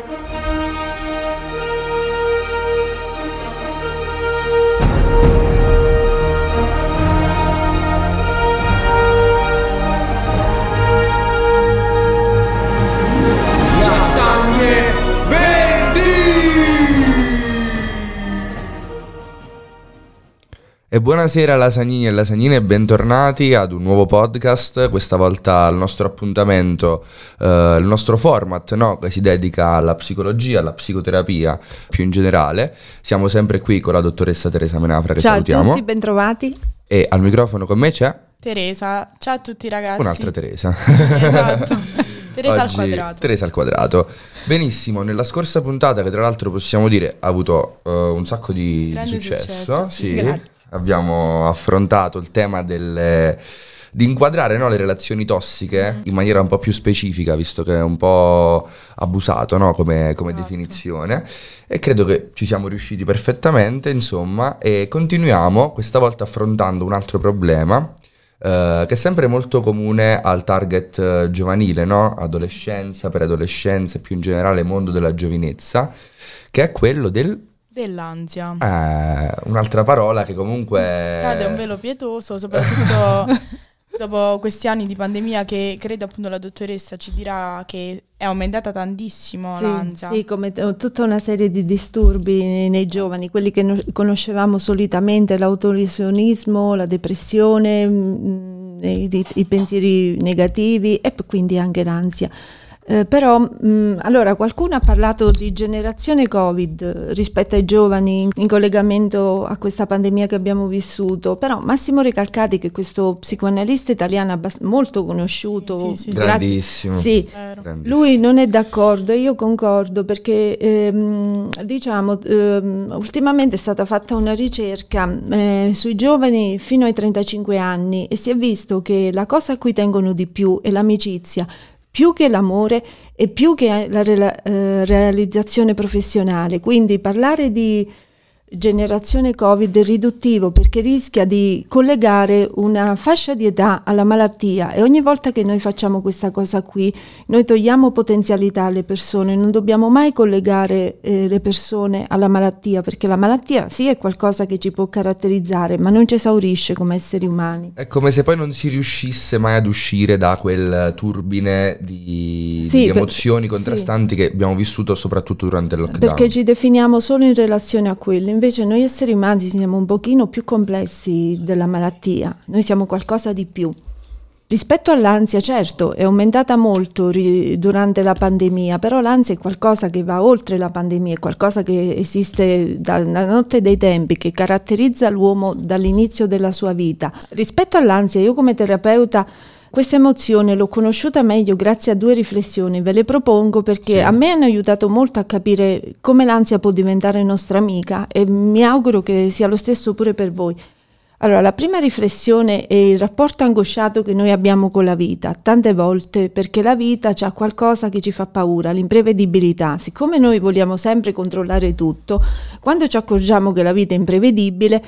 Thank you. Buonasera lasagnini e lasagnine e bentornati ad un nuovo podcast, questa volta al nostro appuntamento, eh, il nostro format no? che si dedica alla psicologia, alla psicoterapia più in generale. Siamo sempre qui con la dottoressa Teresa Menafra che Ciao salutiamo a tutti, bentrovati. e al microfono con me c'è Teresa, ciao a tutti ragazzi. un'altra Teresa. Esatto. Teresa al Oggi- quadrato. Teresa al quadrato. Benissimo, nella scorsa puntata che tra l'altro possiamo dire ha avuto eh, un sacco di, di successo, successo, sì, sì. Abbiamo affrontato il tema delle- di inquadrare no, le relazioni tossiche Mm-hmm. in maniera un po' più specifica, visto che è un po' abusato no, come, come Esatto. definizione. E credo che ci siamo riusciti perfettamente, insomma, e continuiamo questa volta affrontando un altro problema eh, che è sempre molto comune al target eh, giovanile, no? Adolescenza, preadolescenza e più in generale mondo della giovinezza, che è quello del... Dell'ansia. eh, un'altra parola che comunque... Cade un velo pietoso, soprattutto dopo questi anni di pandemia che credo appunto la dottoressa ci dirà che è aumentata tantissimo Sì, l'ansia. sì, come t- tutta una serie di disturbi nei, nei giovani, quelli che no- conoscevamo solitamente, l'autolesionismo, la depressione, mm, i, i- i pensieri negativi e p- quindi anche l'ansia. Eh, però, mm, allora, qualcuno ha parlato di generazione Covid eh, rispetto ai giovani in, collegamento a questa pandemia che abbiamo vissuto, però Massimo Recalcati, che è questo psicoanalista italiano abbast- molto conosciuto, Sì, sì, sì. grazie- Grandissimo. sì. Grandissimo. lui non è d'accordo, io concordo perché ehm, diciamo ehm, ultimamente è stata fatta una ricerca eh, sui giovani fino ai 35 anni e si è visto che la cosa a cui tengono di più è l'amicizia, più che l'amore e più che la rela- eh, realizzazione professionale. Quindi parlare di generazione Covid riduttivo perché rischia di collegare una fascia di età alla malattia e ogni volta che noi facciamo questa cosa qui noi togliamo potenzialità alle persone, non dobbiamo mai collegare eh, le persone alla malattia perché la malattia sì è qualcosa che ci può caratterizzare ma non ci esaurisce come esseri umani. È come se poi non si riuscisse mai ad uscire da quel turbine di, Sì, di per- emozioni sì. contrastanti che abbiamo vissuto soprattutto durante il lockdown. Perché ci definiamo solo in relazione a quello, invece noi esseri umani siamo un pochino più complessi della malattia, noi siamo qualcosa di più. Rispetto all'ansia, certo, è aumentata molto ri- durante la pandemia, però l'ansia è qualcosa che va oltre la pandemia, è qualcosa che esiste dalla notte dei tempi, che caratterizza l'uomo dall'inizio della sua vita. Rispetto all'ansia, io come terapeuta questa emozione l'ho conosciuta meglio grazie a due riflessioni, ve le propongo perché Sì. a me hanno aiutato molto a capire come l'ansia può diventare nostra amica e mi auguro che sia lo stesso pure per voi. Allora, la prima riflessione è il rapporto angosciato che noi abbiamo con la vita, tante volte perché la vita ha qualcosa che ci fa paura, l'imprevedibilità. Siccome noi vogliamo sempre controllare tutto, quando ci accorgiamo che la vita è imprevedibile,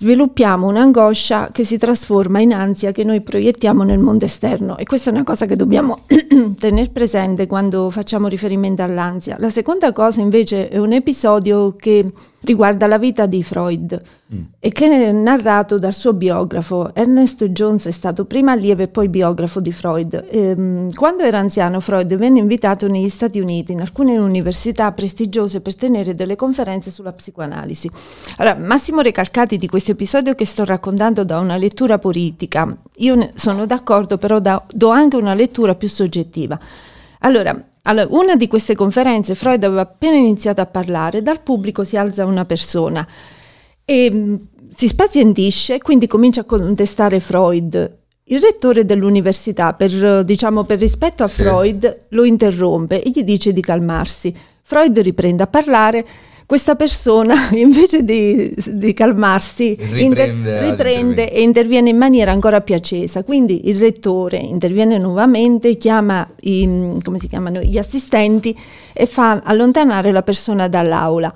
sviluppiamo un'angoscia che si trasforma in ansia che noi proiettiamo nel mondo esterno e questa è una cosa che dobbiamo tenere presente quando facciamo riferimento all'ansia. La seconda cosa invece è un episodio che riguarda la vita di Freud e che è narrato dal suo biografo. Ernest Jones è stato prima allievo e poi biografo di Freud. Ehm, quando era anziano Freud venne invitato negli Stati Uniti in alcune università prestigiose per tenere delle conferenze sulla psicoanalisi. Allora, Massimo Recalcati di questo episodio che sto raccontando da una lettura politica. Io ne- sono d'accordo, però da- do anche una lettura più soggettiva. Allora, alla una di queste conferenze Freud aveva appena iniziato a parlare, dal pubblico si alza una persona e mh, si spazientisce, quindi comincia a contestare Freud. Il rettore dell'università, per, diciamo, per rispetto a Sì. Freud, lo interrompe e gli dice di calmarsi. Freud riprende a parlare. Questa persona, invece di, di calmarsi, Riprende ad riprende e interviene in maniera ancora più accesa. Quindi il rettore interviene nuovamente, chiama i, come si chiamano, gli assistenti e fa allontanare la persona dall'aula.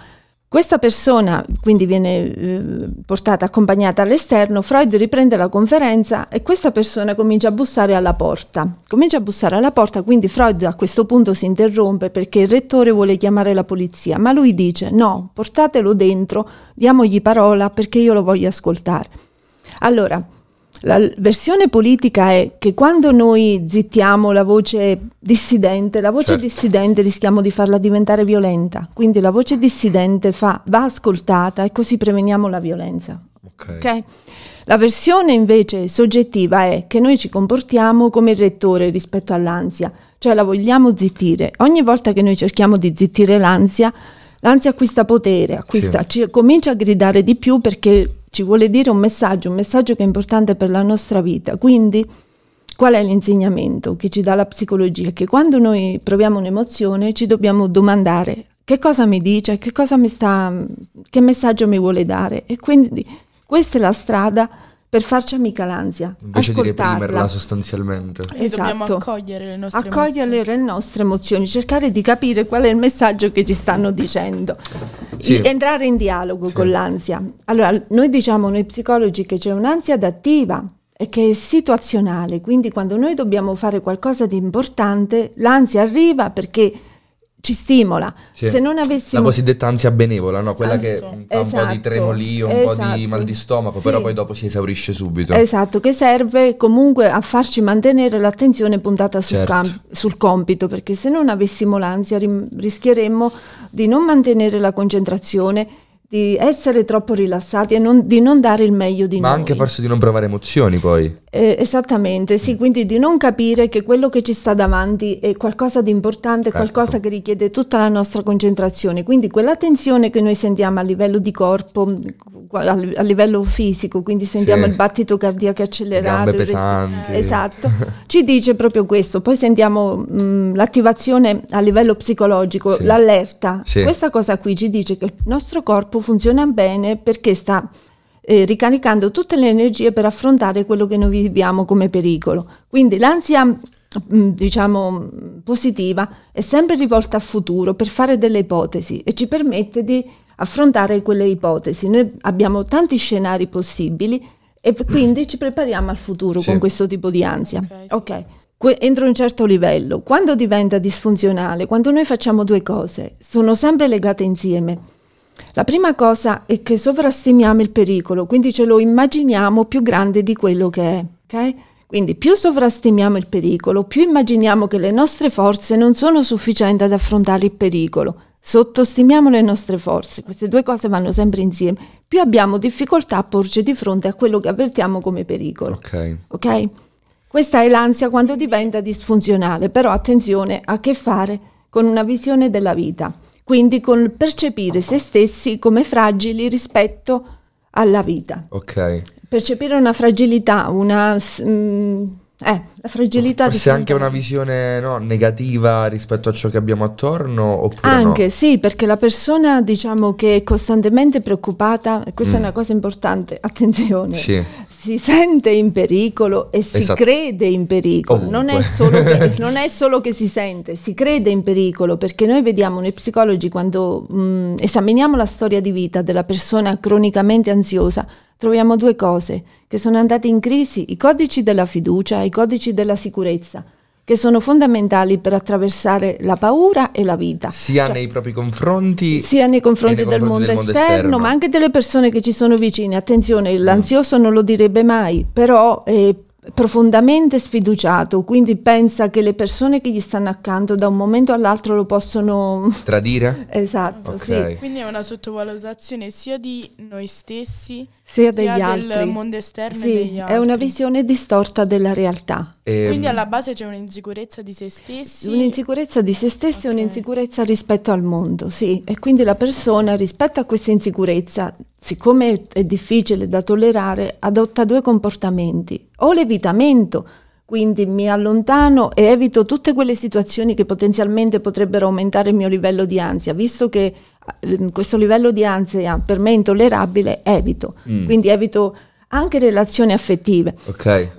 Questa persona quindi viene eh, portata accompagnata all'esterno, Freud riprende la conferenza e questa persona comincia a bussare alla porta. Comincia a bussare alla porta, quindi Freud a questo punto si interrompe perché il rettore vuole chiamare la polizia, ma lui dice no, portatelo dentro, diamogli parola perché io lo voglio ascoltare. Allora, la versione politica è che quando noi zittiamo la voce dissidente, la voce Certo. dissidente rischiamo di farla diventare violenta, quindi la voce dissidente fa- va ascoltata e così preveniamo la violenza. Ok. ok? La versione invece soggettiva è che noi ci comportiamo come il rettore rispetto all'ansia, cioè la vogliamo zittire. Ogni volta che noi cerchiamo di zittire l'ansia, l'ansia acquista potere, acquista- ci- comincia a gridare di più perché ci vuole dire un messaggio, un messaggio che è importante per la nostra vita. Quindi qual è l'insegnamento che ci dà la psicologia? Che quando noi proviamo un'emozione ci dobbiamo domandare che cosa mi dice, che cosa mi sta, che messaggio mi vuole dare. E quindi questa è la strada per farci amica l'ansia. Invece di ascoltarla. reprimerla sostanzialmente. E dobbiamo Esatto. accogliere le nostre Accogliere emozioni. le nostre emozioni, cercare di capire qual è il messaggio che ci stanno dicendo, Sì. Entrare in dialogo con l'ansia. Allora, noi diciamo, noi psicologi, che c'è un'ansia adattiva e che è situazionale, quindi quando noi dobbiamo fare qualcosa di importante, l'ansia arriva perché ci stimola. Sì. Se non La avessimo... cosiddetta ansia benevola, no? quella che Esatto. fa un po' di Esatto. tremolio, un po' di Esatto. mal di stomaco, Sì. però poi dopo si esaurisce subito. Esatto, che serve comunque a farci mantenere l'attenzione puntata sul, Certo. cam- sul compito, perché se non avessimo l'ansia rim- rischieremmo di non mantenere la concentrazione, di essere troppo rilassati e non- di non dare il meglio di Ma noi. anche forse di non provare emozioni poi. Eh, esattamente, sì, quindi di non capire che quello che ci sta davanti è qualcosa di importante, Ecco. qualcosa che richiede tutta la nostra concentrazione. Quindi quella tensione che noi sentiamo a livello di corpo, a, a livello fisico, quindi sentiamo Sì. il battito cardiaco accelerato, Gambe pesanti. Esatto, ci dice proprio questo. Poi sentiamo mh, l'attivazione a livello psicologico, Sì. l'allerta. Sì. Questa cosa qui ci dice che il nostro corpo funziona bene perché sta eh, ricaricando tutte le energie per affrontare quello che noi viviamo come pericolo. Quindi l'ansia, mh, diciamo, positiva è sempre rivolta al futuro per fare delle ipotesi e ci permette di affrontare quelle ipotesi. Noi abbiamo tanti scenari possibili e quindi ci prepariamo al futuro Sì. con questo tipo di ansia. Ok, sì. Ok. Que- entro un certo livello. Quando diventa disfunzionale, quando noi facciamo due cose, sono sempre legate insieme. La prima cosa è che sovrastimiamo il pericolo, quindi ce lo immaginiamo più grande di quello che è, ok? Quindi più sovrastimiamo il pericolo, più immaginiamo che le nostre forze non sono sufficienti ad affrontare il pericolo. Sottostimiamo le nostre forze, queste due cose vanno sempre insieme, più abbiamo difficoltà a porci di fronte a quello che avvertiamo come pericolo. Ok. Ok? Questa è l'ansia quando diventa disfunzionale, però attenzione, ha a che fare con una visione della vita, quindi con percepire se stessi come fragili rispetto alla vita. Ok. Percepire una fragilità, una... mm, eh, la fragilità di Forse anche fronte- una visione no, negativa rispetto a ciò che abbiamo attorno oppure Anche no? sì, perché la persona diciamo che è costantemente preoccupata, e questa Mm. è una cosa importante, attenzione, Sì. Si sente in pericolo e si Esatto. crede in pericolo, non è, che, non è solo che si sente, si crede in pericolo, perché noi vediamo noi psicologi quando mh, esaminiamo la storia di vita della persona cronicamente ansiosa, troviamo due cose che sono andate in crisi, i codici della fiducia e i codici della sicurezza, che sono fondamentali per attraversare la paura e la vita Sia Cioè, nei propri confronti sia nei confronti, nei del, confronti mondo del mondo esterno, esterno. ma anche delle persone che ci sono vicine. Attenzione, l'ansioso non lo direbbe mai, però è profondamente sfiduciato, quindi pensa che le persone che gli stanno accanto da un momento all'altro lo possono... tradire? esatto, Ok. sì, Quindi è una sottovalutazione sia di noi stessi sia sia degli del altri. mondo esterno e Sì, è una visione distorta della realtà. E, Quindi alla base c'è un'insicurezza di se stessi. Un'insicurezza di se stessi e Ok. un'insicurezza rispetto al mondo, sì. E quindi la persona rispetto a questa insicurezza, siccome è difficile da tollerare, adotta due comportamenti. O l'evitamento, quindi mi allontano e evito tutte quelle situazioni che potenzialmente potrebbero aumentare il mio livello di ansia, visto che eh, questo livello di ansia per me è intollerabile, evito. Mm. Quindi evito anche relazioni affettive. Ok. Eh,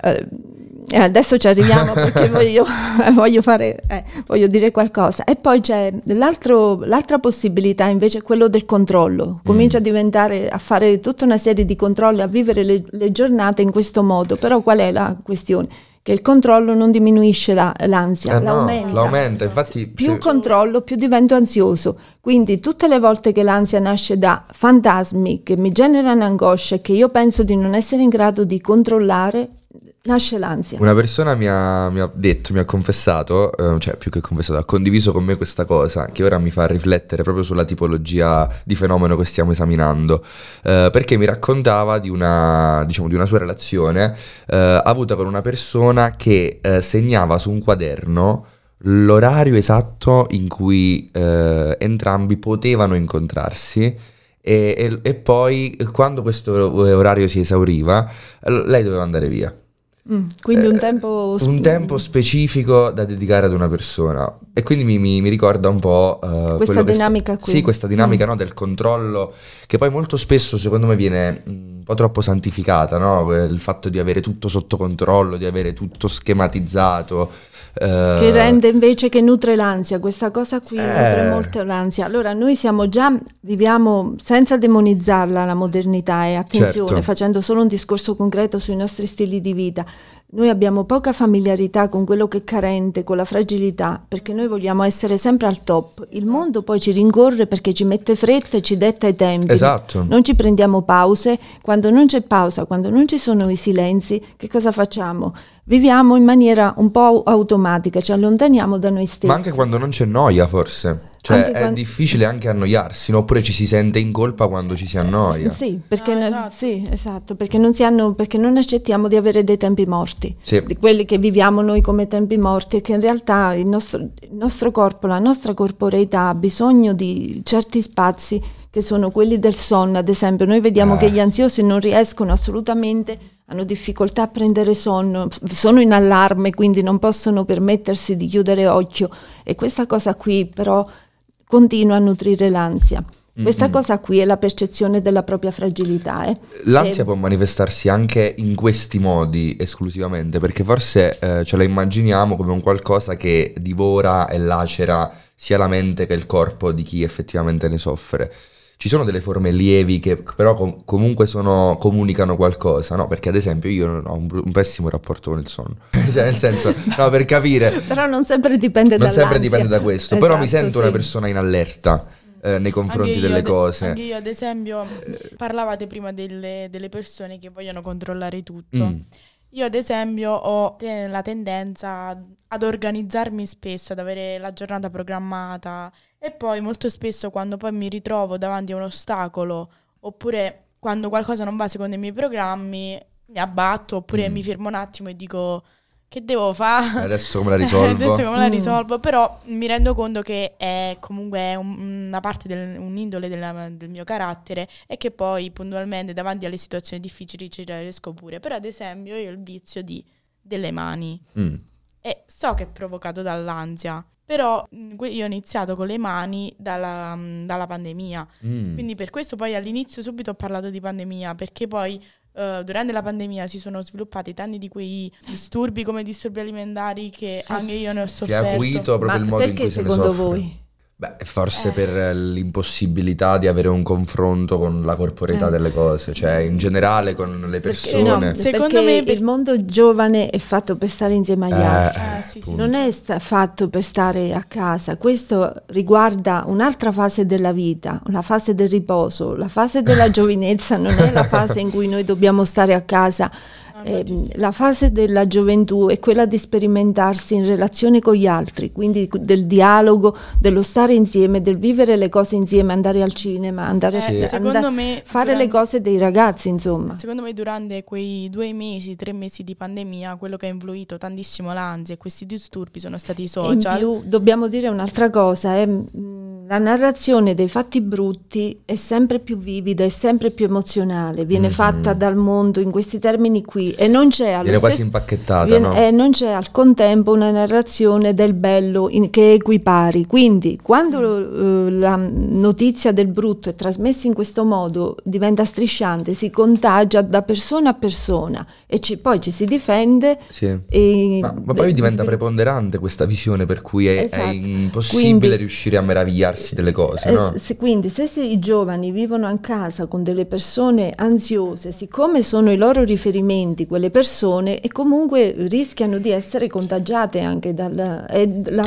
eh, adesso ci arriviamo perché voglio, voglio, fare, eh, voglio, dire qualcosa. E poi c'è l'altra possibilità invece è quello del controllo. Comincia mm. a diventare, a fare tutta una serie di controlli, a vivere le, le giornate in questo modo. Però qual è la questione? Che il controllo non diminuisce la, l'ansia, eh l'aumenta. No, l'aumenta. Infatti, più se... controllo, più divento ansioso. Quindi tutte le volte che l'ansia nasce da fantasmi che mi generano angoscia e che io penso di non essere in grado di controllare, nasce l'ansia. Una persona mi ha, mi ha detto, mi ha confessato, eh, cioè più che confessato, ha condiviso con me questa cosa che ora mi fa riflettere proprio sulla tipologia di fenomeno che stiamo esaminando, eh, perché mi raccontava di una, diciamo, di una sua relazione eh, avuta con una persona che eh, segnava su un quaderno l'orario esatto in cui eh, entrambi potevano incontrarsi. E, e, e poi quando questo orario si esauriva, lei doveva andare via. Mm, quindi un eh, tempo... Sp- un tempo specifico da dedicare ad una persona. E quindi mi, mi, mi ricorda un po'... Uh, questa dinamica sta- qui. Sì, questa dinamica mm. no, del controllo, che poi molto spesso secondo me viene un po' troppo santificata, no? Il fatto di avere tutto sotto controllo, di avere tutto schematizzato. Uh, che rende invece che nutre l'ansia, questa cosa qui eh, nutre molto l'ansia. Allora noi siamo già, viviamo senza demonizzarla la modernità e attenzione, certo. facendo solo un discorso concreto sui nostri stili di vita. Noi abbiamo poca familiarità con quello che è carente, con la fragilità, perché noi vogliamo essere sempre al top. Il mondo poi ci rincorre perché ci mette fretta e ci detta i tempi. Esatto. Non ci prendiamo pause. Quando non c'è pausa, quando non ci sono i silenzi, che cosa facciamo? Viviamo in maniera un po' automatica, ci allontaniamo da noi stessi. Ma anche quando non c'è noia, forse. Cioè anche è quando... difficile anche annoiarsi, no? oppure ci si sente in colpa quando ci si annoia. Sì, perché, no, esatto. Sì, esatto, perché, non, hanno, perché non accettiamo di avere dei tempi morti, sì. di quelli che viviamo noi come tempi morti e che in realtà il nostro, il nostro corpo, la nostra corporeità ha bisogno di certi spazi che sono quelli del sonno, ad esempio. Noi vediamo eh. che gli ansiosi non riescono assolutamente hanno difficoltà a prendere sonno, sono in allarme, quindi non possono permettersi di chiudere occhio e questa cosa qui però continua a nutrire l'ansia. Questa mm-hmm. cosa qui è la percezione della propria fragilità. Eh? L'ansia e... può manifestarsi anche in questi modi esclusivamente, perché forse eh, ce la immaginiamo come un qualcosa che divora e lacera sia la mente che il corpo di chi effettivamente ne soffre ci sono delle forme lievi che però com- comunque sono, comunicano qualcosa, no? Perché ad esempio io ho un, un pessimo rapporto con il sonno, cioè nel senso, no, per capire... però non sempre dipende da Non sempre dipende da questo, esatto, però mi sento sì. una persona in allerta. Eh, nei confronti delle ad, cose. Anche io, ad esempio, parlavate prima delle, delle persone che vogliono controllare tutto. Mm. Io, ad esempio, ho la tendenza ad organizzarmi spesso, ad avere la giornata programmata e poi molto spesso quando poi mi ritrovo davanti a un ostacolo oppure quando qualcosa non va secondo i miei programmi, mi abbatto oppure mm. mi fermo un attimo e dico che devo fare? Adesso come la risolvo? Adesso come la mm. risolvo? Però mi rendo conto che è comunque un, una parte, del, un'indole della, del mio carattere e che poi puntualmente davanti alle situazioni difficili ci riesco pure. Però ad esempio io ho il vizio di, delle mani mm. E so che è provocato dall'ansia. Però mm, io ho iniziato con le mani dalla, mm, dalla pandemia, mm. quindi per questo poi all'inizio subito ho parlato di pandemia, perché poi uh, durante la pandemia si sono sviluppati tanti di quei disturbi come disturbi alimentari che anche io ne ho sofferto. Che ha acuito proprio Ma il modo in cui se ne soffre. secondo voi? Beh, forse eh. per l'impossibilità di avere un confronto con la corporeità eh. delle cose, cioè in generale con le persone. No, secondo me il mondo giovane è fatto per stare insieme agli eh, altri, eh, sì, sì, non sì. è sta- fatto per stare a casa. Questo riguarda un'altra fase della vita, la fase del riposo, la fase della giovinezza non è la fase in cui noi dobbiamo stare a casa eh, la fase della gioventù è quella di sperimentarsi in relazione con gli altri, quindi del dialogo, dello stare insieme, del vivere le cose insieme, andare al cinema, andare eh, a andare, me, fare durante, le cose dei ragazzi, insomma. Secondo me durante quei due mesi, tre mesi di pandemia, quello che ha influito tantissimo l'ansia e questi disturbi sono stati i social. In più, dobbiamo dire un'altra cosa, eh, la narrazione dei fatti brutti è sempre più vivida, è sempre più emozionale, viene Mhm. fatta dal mondo in questi termini qui e non c'è allo Viene quasi impacchettata, viene- no? e non c'è al contempo una narrazione del bello in- che equipari. Quindi quando eh, la notizia del brutto è trasmessa in questo modo diventa strisciante, si contagia da persona a persona e ci- poi ci si difende. Sì. E, Ma, ma poi diventa svil- preponderante questa visione per cui è, è Esatto. impossibile Quindi- riuscire a meravigliarsi delle cose, Eh, no? se- quindi se, se i giovani vivono a casa con delle persone ansiose, siccome sono i loro riferimenti quelle persone e comunque rischiano di essere contagiate anche dal e la-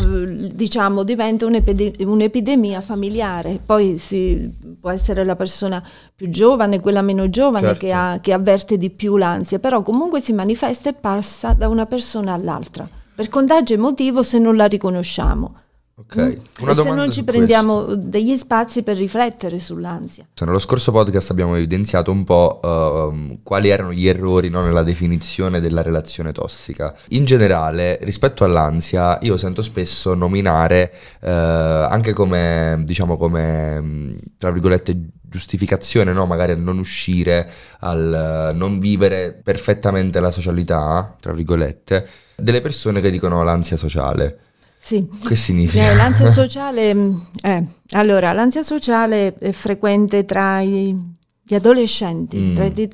diciamo diventa un'epide- un'epidemia familiare. Poi si, può essere la persona più giovane, quella meno giovane Certo. che, ha- che avverte di più l'ansia, però comunque si manifesta e passa da una persona all'altra. Per contagio emotivo se non la riconosciamo. Ok. Mm. Una se non ci prendiamo questo. degli spazi per riflettere sull'ansia. Nello scorso podcast abbiamo evidenziato un po' ehm, quali erano gli errori no, nella definizione della relazione tossica. In generale, rispetto all'ansia, io sento spesso nominare eh, anche come, diciamo, come, mh, tra virgolette, giustificazione, no? magari al non uscire, al eh, non vivere perfettamente la socialità, tra virgolette, delle persone che dicono l'ansia sociale. Sì. Che significa? Eh, l'ansia sociale, mh, eh, allora, l'ansia sociale è frequente tra i- gli adolescenti, Mm. tra i-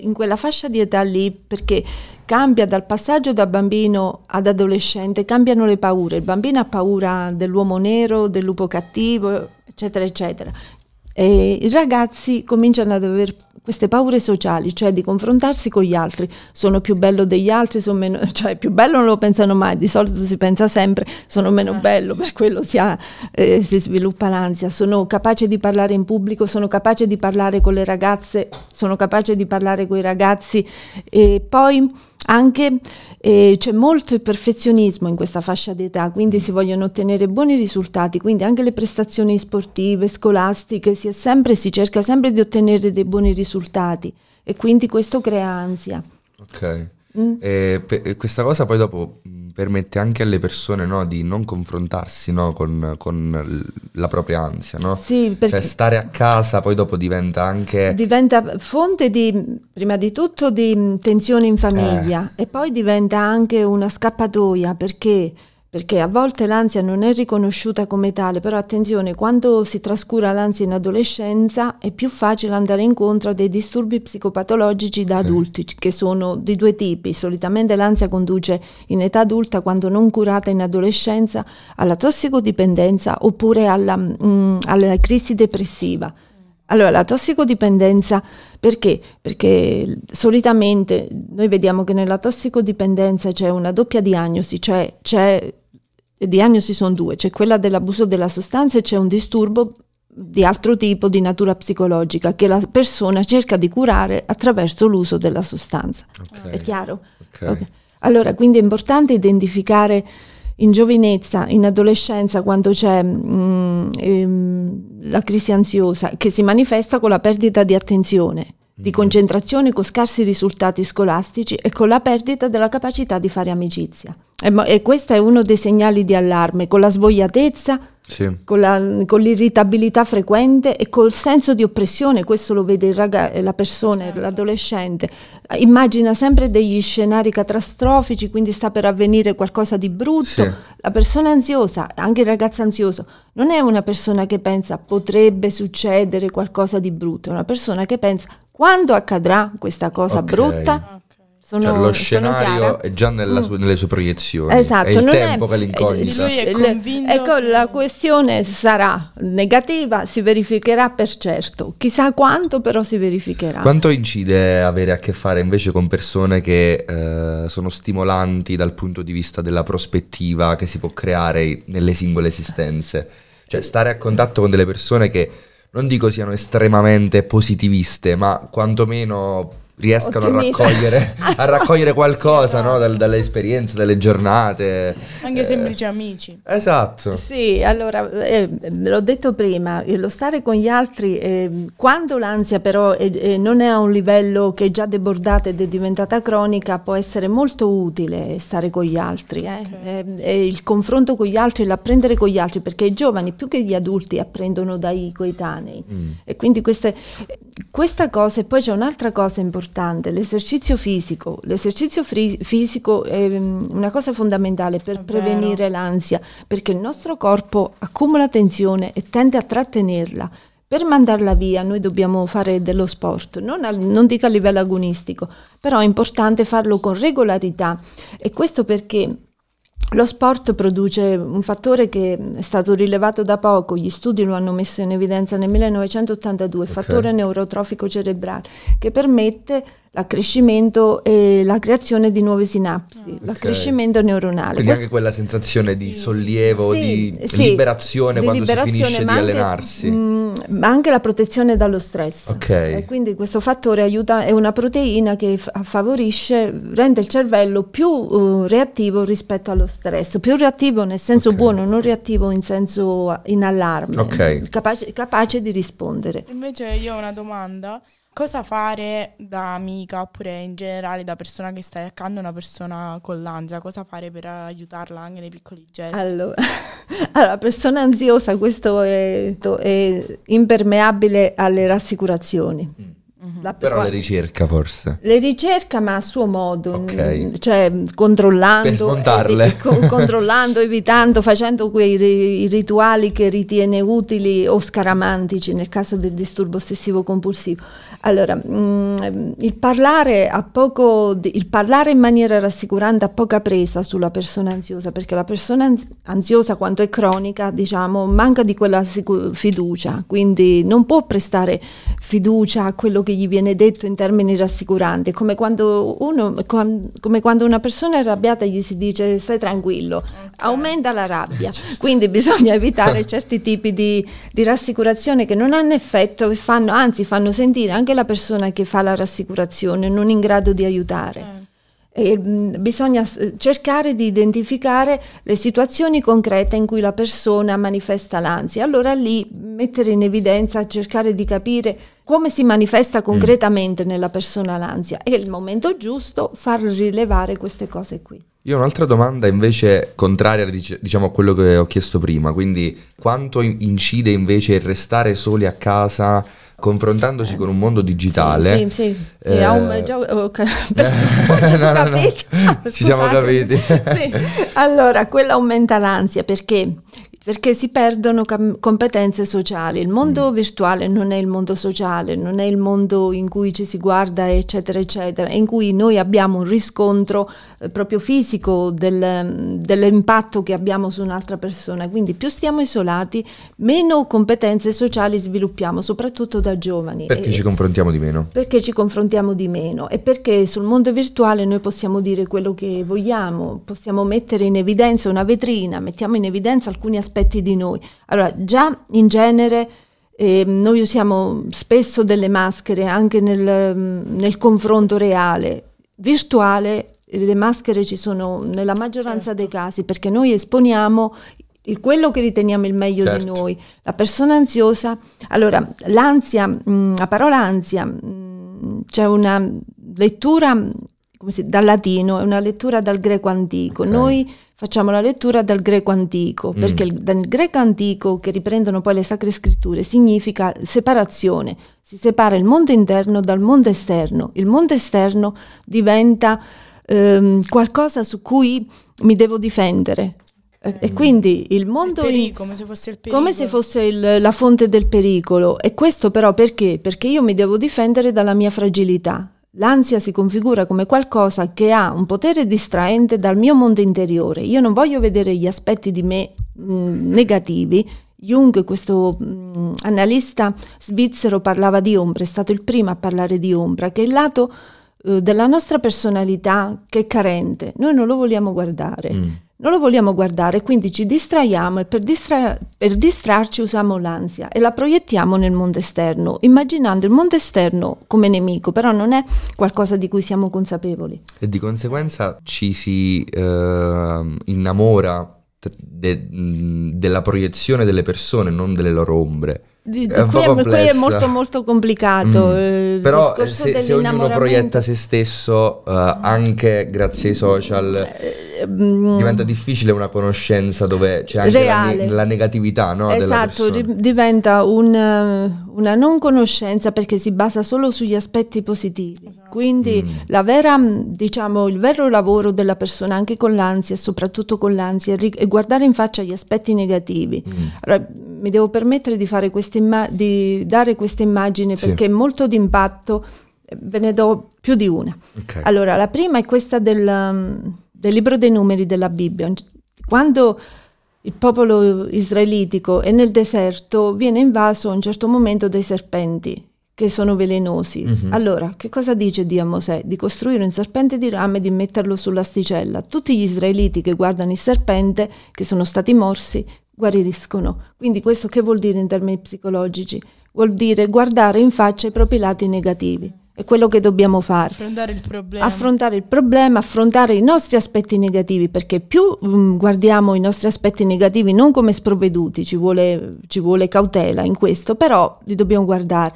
in quella fascia di età lì, perché cambia dal passaggio da bambino ad adolescente, cambiano le paure. Il bambino ha paura dell'uomo nero, del lupo cattivo, eccetera, eccetera. E i ragazzi cominciano ad avere queste paure sociali, cioè di confrontarsi con gli altri. Sono più bello degli altri, sono meno, cioè più bello non lo pensano mai, di solito si pensa sempre sono meno Eh. bello, per quello si, ha, eh, si sviluppa l'ansia. Sono capace di parlare in pubblico, sono capace di parlare con le ragazze, sono capace di parlare con i ragazzi e poi anche eh, c'è molto il perfezionismo in questa fascia d'età, quindi si vogliono ottenere buoni risultati, quindi anche le prestazioni sportive, scolastiche, si, è sempre, si cerca sempre di ottenere dei buoni risultati e quindi questo crea ansia. Ok. Mm. E pe- e questa cosa poi dopo mh, permette anche alle persone no, di non confrontarsi no, con, con la propria ansia, no? Sì, perché Cioè stare a casa poi dopo diventa anche... diventa fonte di, prima di tutto, di tensione in famiglia e poi diventa anche una scappatoia perché, perché a volte l'ansia non è riconosciuta come tale, però attenzione, quando si trascura l'ansia in adolescenza è più facile andare incontro a dei disturbi psicopatologici da adulti, che sono di due tipi. Solitamente l'ansia conduce in età adulta, quando non curata in adolescenza, alla tossicodipendenza oppure alla, mh, alla crisi depressiva. Allora, la tossicodipendenza perché? Perché solitamente noi vediamo che nella tossicodipendenza c'è una doppia diagnosi, cioè c'è le diagnosi sono due, c'è quella dell'abuso della sostanza e c'è un disturbo di altro tipo di natura psicologica che la persona cerca di curare attraverso l'uso della sostanza. Ok, È chiaro? ok. Ok. Allora, quindi è importante identificare in giovinezza, in adolescenza, quando c'è mm, ehm, la crisi ansiosa, che si manifesta con la perdita di attenzione, di concentrazione, con scarsi risultati scolastici e con la perdita della capacità di fare amicizia. E, e questo è uno dei segnali di allarme, con la svogliatezza, Sì. con, la- con l'irritabilità frequente e col senso di oppressione, questo lo vede il raga- la persona, Certo. l'adolescente, immagina sempre degli scenari catastrofici, quindi sta per avvenire qualcosa di brutto. Sì. La persona ansiosa, anche il ragazzo ansioso, non è una persona che pensa potrebbe succedere qualcosa di brutto, è una persona che pensa quando accadrà questa cosa Ok. brutta. Ok. Sono, Cioè lo scenario è già nella Mm. sue- nelle sue proiezioni. Esatto, è il non tempo è, che l'incognita. Lui è convinto Ecco, la questione sarà negativa, si verificherà per certo. Chissà quanto, però si verificherà. Quanto incide avere a che fare invece con persone che eh, sono stimolanti dal punto di vista della prospettiva che si può creare nelle singole esistenze? Cioè stare a contatto con delle persone che non dico siano estremamente positiviste, ma quantomeno riescano a raccogliere, a raccogliere qualcosa no? Dal- dalle esperienze, dalle giornate. Anche Eh, semplici amici. Esatto. Sì, allora, eh, l'ho detto prima, eh, lo stare con gli altri, eh, quando l'ansia però è- è- non è a un livello che è già debordata ed è diventata cronica, può essere molto utile stare con gli altri. eh. Ok. Eh, eh, il confronto con gli altri, l'apprendere con gli altri, perché i giovani più che gli adulti apprendono dai coetanei. Mm. E quindi queste, questa cosa, e poi c'è un'altra cosa importante, l'esercizio fisico. L'esercizio fri- fisico è mm, una cosa fondamentale per È prevenire l'ansia, perché il nostro corpo accumula tensione e tende a trattenerla. Per mandarla via noi dobbiamo fare dello sport, non, al- non dico a livello agonistico, però è importante farlo con regolarità e questo perché lo sport produce un fattore che è stato rilevato da poco, gli studi lo hanno messo in evidenza nel 1982, il Ok. fattore neurotrofico cerebrale, che permette l'accrescimento e la creazione di nuove sinapsi, l'accrescimento neuronale. Quindi anche quella sensazione di Sì, sollievo, Sì, di sì, liberazione di quando liberazione, si finisce di anche, allenarsi. mm, ma anche la protezione dallo stress. Ok. E quindi questo fattore aiuta, è una proteina che fa- favorisce, rende il cervello più uh, reattivo rispetto allo stress, più reattivo nel senso Ok. buono, non reattivo in senso in allarme, capace, capace di rispondere. Invece io ho una domanda. Cosa fare da amica oppure in generale da persona che stai accanto a una persona con l'ansia? Cosa fare per aiutarla anche nei piccoli gesti? Allora, allora, la persona ansiosa, questo è, è impermeabile alle rassicurazioni. Mhm. La- Però le ricerca forse. Le ricerca ma a suo modo, Ok. mm, cioè controllando, Per smontarle. evi- co- controllando, evitando, facendo quei ri- i rituali che ritiene utili o scaramantici nel caso del disturbo ossessivo compulsivo. Allora, mm, il, parlare a poco, il parlare in maniera rassicurante ha poca presa sulla persona ansiosa, perché la persona ans- ansiosa quanto è cronica, diciamo, manca di quella sicu- fiducia, quindi non può prestare fiducia a quello che gli viene detto in termini rassicuranti, come quando, uno, quan- come quando una persona è arrabbiata gli si dice stai tranquillo, aumenta la rabbia, quindi bisogna evitare certi tipi di, di rassicurazione che non hanno effetto e fanno, anzi fanno sentire anche la persona che fa la rassicurazione non in grado di aiutare. Eh. E, mh, bisogna s- cercare di identificare le situazioni concrete in cui la persona manifesta l'ansia. Allora lì mettere in evidenza, cercare di capire come si manifesta concretamente nella persona l'ansia e il momento giusto far rilevare queste cose qui. Io ho un'altra domanda invece contraria dic- diciamo a quello che ho chiesto prima, quindi quanto in- incide invece il restare soli a casa confrontandosi con un mondo digitale? Sì, sì, sì. Eh, Sì, ha un- già- ho ca- Eh, no, no, no. capito. Ci siamo capiti. Sì. Allora, quello aumenta l'ansia perché? Perché si perdono cam- competenze sociali. Il mondo virtuale non è il mondo sociale, non è il mondo in cui ci si guarda, eccetera, eccetera, in cui noi abbiamo un riscontro eh, proprio fisico del- dell'impatto che abbiamo su un'altra persona. Quindi più stiamo isolati, meno competenze sociali sviluppiamo, soprattutto da giovani. Perché E- ci confrontiamo di meno? perché ci confrontiamo di meno e perché sul mondo virtuale noi possiamo dire quello che vogliamo, possiamo mettere in evidenza una vetrina, mettiamo in evidenza alcuni aspetti di noi. Allora, già in genere eh, noi usiamo spesso delle maschere anche nel, nel confronto reale. Virtuale le maschere ci sono nella maggioranza Certo. dei casi perché noi esponiamo quello che riteniamo il meglio di Certo. noi. La persona ansiosa, allora l'ansia, mh, la parola ansia, mh, c'è una lettura si- dal latino, è una lettura dal greco antico. Ok. Noi facciamo la lettura dal greco antico, Mm. perché il- dal greco antico, che riprendono poi le sacre scritture, significa separazione. Si separa il mondo interno dal mondo esterno. Il mondo esterno diventa ehm, qualcosa su cui mi devo difendere. E- quindi il Il mondo in- pericolo, come se fosse il pericolo. come se fosse il- la fonte del pericolo. E questo però perché? Perché io mi devo difendere dalla mia fragilità. L'ansia si configura come qualcosa che ha un potere distraente dal mio mondo interiore. Io non voglio vedere gli aspetti di me mh, negativi. Jung, questo mh, analista svizzero, parlava di ombra, è stato il primo a parlare di ombra, che è il lato eh, della nostra personalità che è carente. Noi non lo vogliamo guardare. Mm. Non lo vogliamo guardare, quindi ci distraiamo e per, distra- per, distrarci usiamo l'ansia e la proiettiamo nel mondo esterno, immaginando il mondo esterno come nemico, però non è qualcosa di cui siamo consapevoli. E di conseguenza ci si eh, innamora de- della proiezione delle persone, non delle loro ombre. Di, è qui, è, qui, è, molto molto complicato. Mm. Però eh, se, se, ognuno proietta se stesso uh, anche grazie ai social eh, mm. diventa difficile una conoscenza dove c'è anche la, ne- la, negatività no, esatto, ri- diventa un, una non conoscenza perché si basa solo sugli aspetti positivi. Esatto. Quindi mm. la vera, diciamo, il vero lavoro della persona anche con l'ansia, soprattutto con l'ansia, è guardare in faccia gli aspetti negativi. Mm. Allora, mi devo permettere di fare queste imma- di dare questa immagine sì. perché è molto d'impatto, ve ne do più di una. Okay. Allora, la prima è questa del, um, del libro dei numeri della Bibbia. Quando il popolo israelitico è nel deserto, viene invaso a un certo momento dai serpenti che sono velenosi. Mm-hmm. Allora, che cosa dice Dio a Mosè? Di costruire un serpente di rame e di metterlo sull'asticella. Tutti gli israeliti che guardano il serpente, che sono stati morsi, guariscono. Quindi questo che vuol dire in termini psicologici? Vuol dire guardare in faccia i propri lati negativi. È quello che dobbiamo fare. Affrontare il problema. Affrontare il problema, affrontare i nostri aspetti negativi, perché più um, guardiamo i nostri aspetti negativi non come sprovveduti, ci vuole, ci vuole cautela in questo, però li dobbiamo guardare.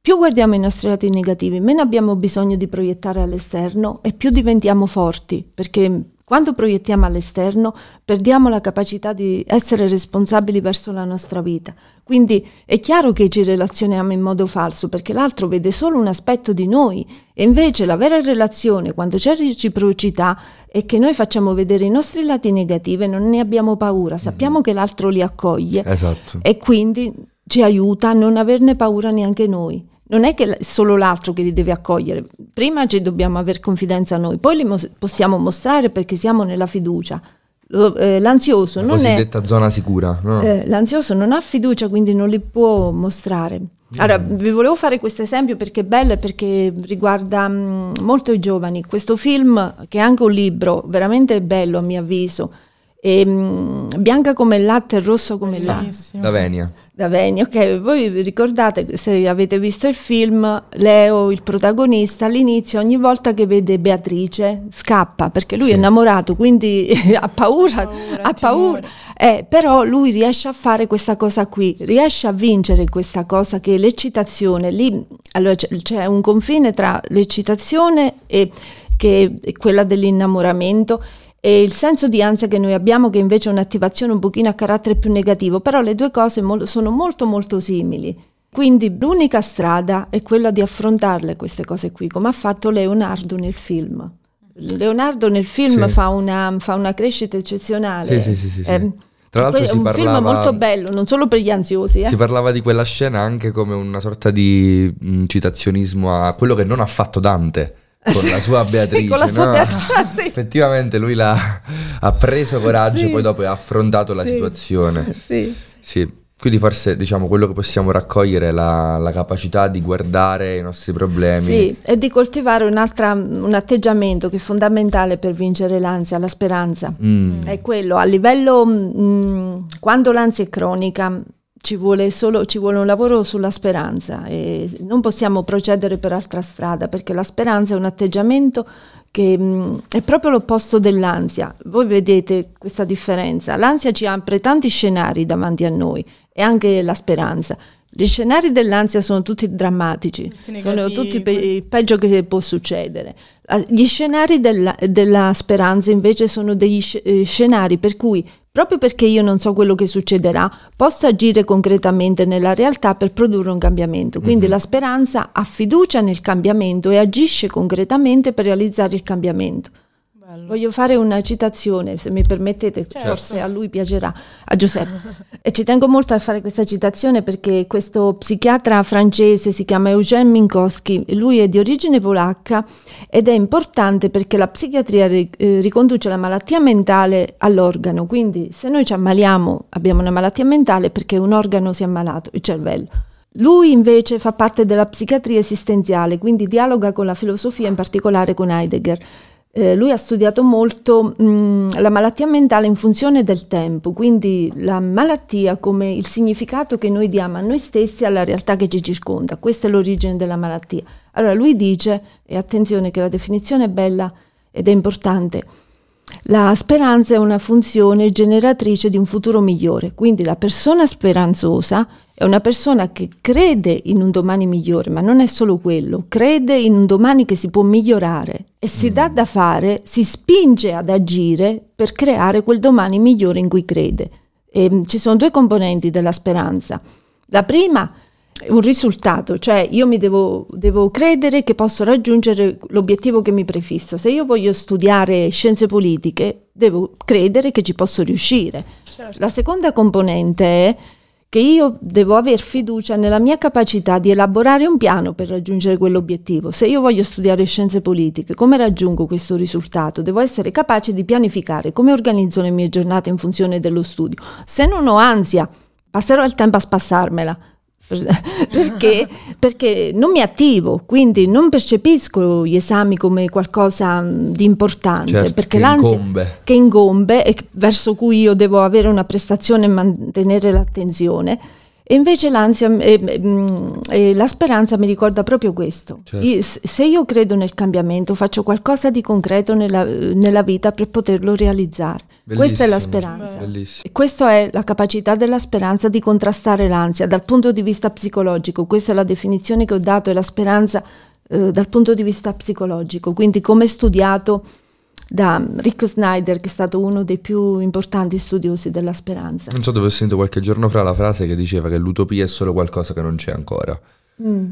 Più guardiamo i nostri lati negativi, meno abbiamo bisogno di proiettare all'esterno e più diventiamo forti, perché quando proiettiamo all'esterno perdiamo la capacità di essere responsabili verso la nostra vita. Quindi è chiaro che ci relazioniamo in modo falso perché l'altro vede solo un aspetto di noi e invece la vera relazione, quando c'è reciprocità, è che noi facciamo vedere i nostri lati negativi e non ne abbiamo paura, sappiamo mm. che l'altro li accoglie esatto. e quindi ci aiuta a non averne paura neanche noi non è che è solo l'altro che li deve accogliere, prima ci dobbiamo avere confidenza noi, poi li mos- possiamo mostrare perché siamo nella fiducia. Lo, eh, l'ansioso La non cosiddetta è, zona sicura. No? Eh, l'ansioso non ha fiducia, quindi non li può mostrare. Allora, mm. vi volevo fare questo esempio perché è bello e perché riguarda mh, mm, molto i giovani. Questo film, che è anche un libro, veramente bello a mio avviso, e, mh, mm, bianca come il latte e rosso come il latte. Da Venia. Da Veni, ok, voi vi ricordate se avete visto il film, Leo, il protagonista, all'inizio ogni volta che vede Beatrice scappa perché lui sì. è innamorato, quindi ha paura, paura ha paura. Eh, però lui riesce a fare questa cosa qui, riesce a vincere questa cosa che è l'eccitazione. Lì allora c'è, c'è un confine tra l'eccitazione e che è quella dell'innamoramento e il senso di ansia che noi abbiamo che invece è un'attivazione un pochino a carattere più negativo, però le due cose mo- sono molto molto simili. Quindi l'unica strada è quella di affrontarle queste cose qui, come ha fatto Leonardo nel film. Leonardo nel film sì. fa, una, fa, una, crescita eccezionale. Sì, sì, sì. Eh, Tra l'altro è un parlava, film molto bello, non solo per gli ansiosi. Eh. Si parlava di quella scena anche come una sorta di mh, citazionismo a quello che non ha fatto Dante con la sua Beatrice. sì, con la sua no? Beatrice sì. Effettivamente lui ha preso coraggio sì. e poi dopo ha affrontato la situazione. Sì. sì. Quindi forse diciamo quello che possiamo raccogliere è la, la, capacità di guardare i nostri problemi. Sì, e di coltivare un, un atteggiamento che è fondamentale per vincere l'ansia, la speranza. Mm. È quello, a livello, mh, mm, quando l'ansia è cronica, ci vuole, solo, ci vuole un lavoro sulla speranza e non possiamo procedere per altra strada perché la speranza è un atteggiamento che mh, è proprio l'opposto dell'ansia. Voi vedete questa differenza. L'ansia ci apre tanti scenari davanti a noi e anche la speranza. Gli scenari dell'ansia sono tutti drammatici, sono tutti pe- il peggio che può succedere. Gli scenari della, della speranza invece sono degli sc- eh, scenari per cui Proprio perché io non so quello che succederà, posso agire concretamente nella realtà per produrre un cambiamento. Quindi mm-hmm. la speranza ha fiducia nel cambiamento e agisce concretamente per realizzare il cambiamento. Bello. Voglio fare una citazione, se mi permettete, certo. forse a lui piacerà, a Giuseppe. e ci tengo molto a fare questa citazione perché questo psichiatra francese si chiama Eugène Minkowski, lui è di origine polacca ed è importante perché la psichiatria eh, riconduce la malattia mentale all'organo, quindi se noi ci ammaliamo abbiamo una malattia mentale perché un organo si è ammalato, il cervello. Lui invece fa parte della psichiatria esistenziale, quindi dialoga con la filosofia, in particolare con Heidegger eh, lui ha studiato molto mh, la malattia mentale in funzione del tempo, quindi la malattia come il significato che noi diamo a noi stessi alla realtà che ci circonda. Questa è l'origine della malattia. Allora lui dice, e attenzione che la definizione è bella ed è importante, la speranza è una funzione generatrice di un futuro migliore, quindi la persona speranzosa è una persona che crede in un domani migliore, ma non è solo quello, crede in un domani che si può migliorare e si dà da fare, si spinge ad agire per creare quel domani migliore in cui crede. E, mm, ci sono due componenti della speranza. La prima è un risultato, cioè io mi devo, devo credere che posso raggiungere l'obiettivo che mi prefisso. Se io voglio studiare scienze politiche, devo credere che ci posso riuscire. Certo. La seconda componente è che io devo aver fiducia nella mia capacità di elaborare un piano per raggiungere quell'obiettivo. Se io voglio studiare scienze politiche, come raggiungo questo risultato? Devo essere capace di pianificare come organizzo le mie giornate in funzione dello studio. Se non ho ansia, passerò il tempo a spassarmela. Perché? perché non mi attivo, quindi non percepisco gli esami come qualcosa mm, di importante, Certo, perché che l'ansia incombe. che ingombe e verso cui io devo avere una prestazione e mantenere l'attenzione. E invece l'ansia e, mm, e la speranza mi ricorda proprio questo. Certo. Io- se io credo nel cambiamento, faccio qualcosa di concreto nella, nella vita per poterlo realizzare. Questa è la Bellissimo, speranza. Bellissimo. E questa è la capacità della speranza di contrastare l'ansia dal punto di vista psicologico. Questa è la definizione che ho dato, è la speranza eh, dal punto di vista psicologico. Quindi come studiato da Rick Snyder, che è stato uno dei più importanti studiosi della speranza. Non so dove ho sentito qualche giorno fa la frase che diceva che l'utopia è solo qualcosa che non c'è ancora. Mm.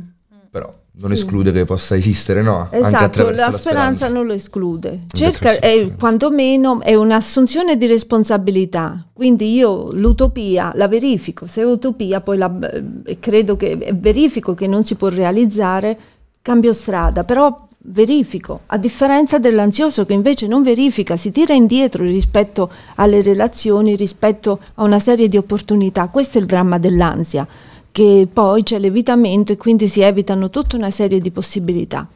Però non esclude che possa esistere, no? Esatto, attraverso la, speranza, non lo esclude. Cerca, la è, quantomeno è un'assunzione di responsabilità. Quindi io l'utopia la verifico. Se è utopia, poi la, eh, credo che verifico che non si può realizzare, cambio strada. Però verifico, a differenza dell'ansioso che invece non verifica, si tira indietro rispetto alle relazioni, rispetto a una serie di opportunità. Questo è il dramma dell'ansia, che poi c'è l'evitamento e quindi si evitano tutta una serie di possibilità.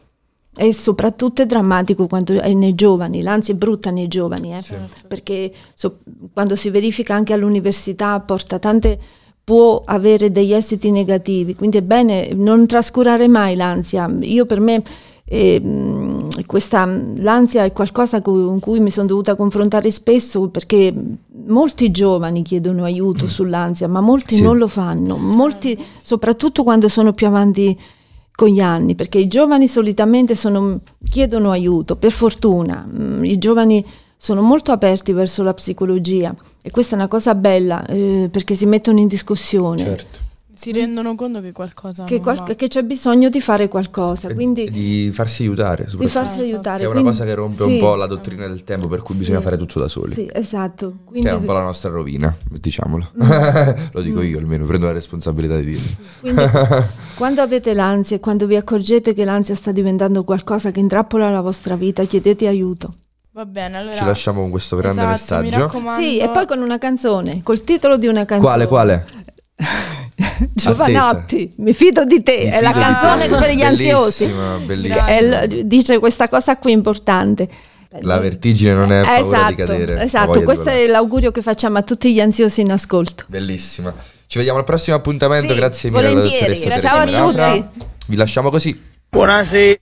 E soprattutto è drammatico quando è nei giovani, l'ansia è brutta nei giovani, eh, perché so- quando si verifica anche all'università porta tante può avere degli esiti negativi, quindi è bene non trascurare mai l'ansia. Io per me ehm, questa, l'ansia è qualcosa co- con cui mi sono dovuta confrontare spesso perché molti giovani chiedono aiuto sull'ansia, ma molti Sì. non lo fanno, molti soprattutto quando sono più avanti con gli anni, perché i giovani solitamente sono- chiedono aiuto, per fortuna, Mm, i giovani sono molto aperti verso la psicologia e questa è una cosa bella eh, perché si mettono in discussione, Certo. Si rendono conto che qualcosa che, non qual- va. che c'è bisogno di fare qualcosa, quindi di farsi aiutare, di farsi Esatto. aiutare. Che è una quindi- cosa che rompe sì, un po' la dottrina del tempo, per cui bisogna Sì. fare tutto da soli. Sì, esatto. Che Quindi, è un po' la nostra rovina, diciamolo. Mm. Lo dico io almeno, prendo la responsabilità di dirlo. quindi quando avete l'ansia e quando vi accorgete che l'ansia sta diventando qualcosa che intrappola la vostra vita, chiedete aiuto. Va bene, allora... Ci lasciamo con questo grande Esatto, messaggio. Sì, e poi con una canzone, col titolo di una canzone. Quale, quale? Giovanotti, mi fido di te, Mi è la canzone te. per gli ansiosi. Bellissima, è dice questa cosa qui importante. La vertigine non è paura esatto, di cadere. Esatto, questo è l'augurio che facciamo a tutti gli ansiosi in ascolto. Bellissima. Ci vediamo al prossimo appuntamento. Sì, Grazie mille alla volentieri. dottoressa Ciao a tutti. Vi lasciamo così. Buonasera.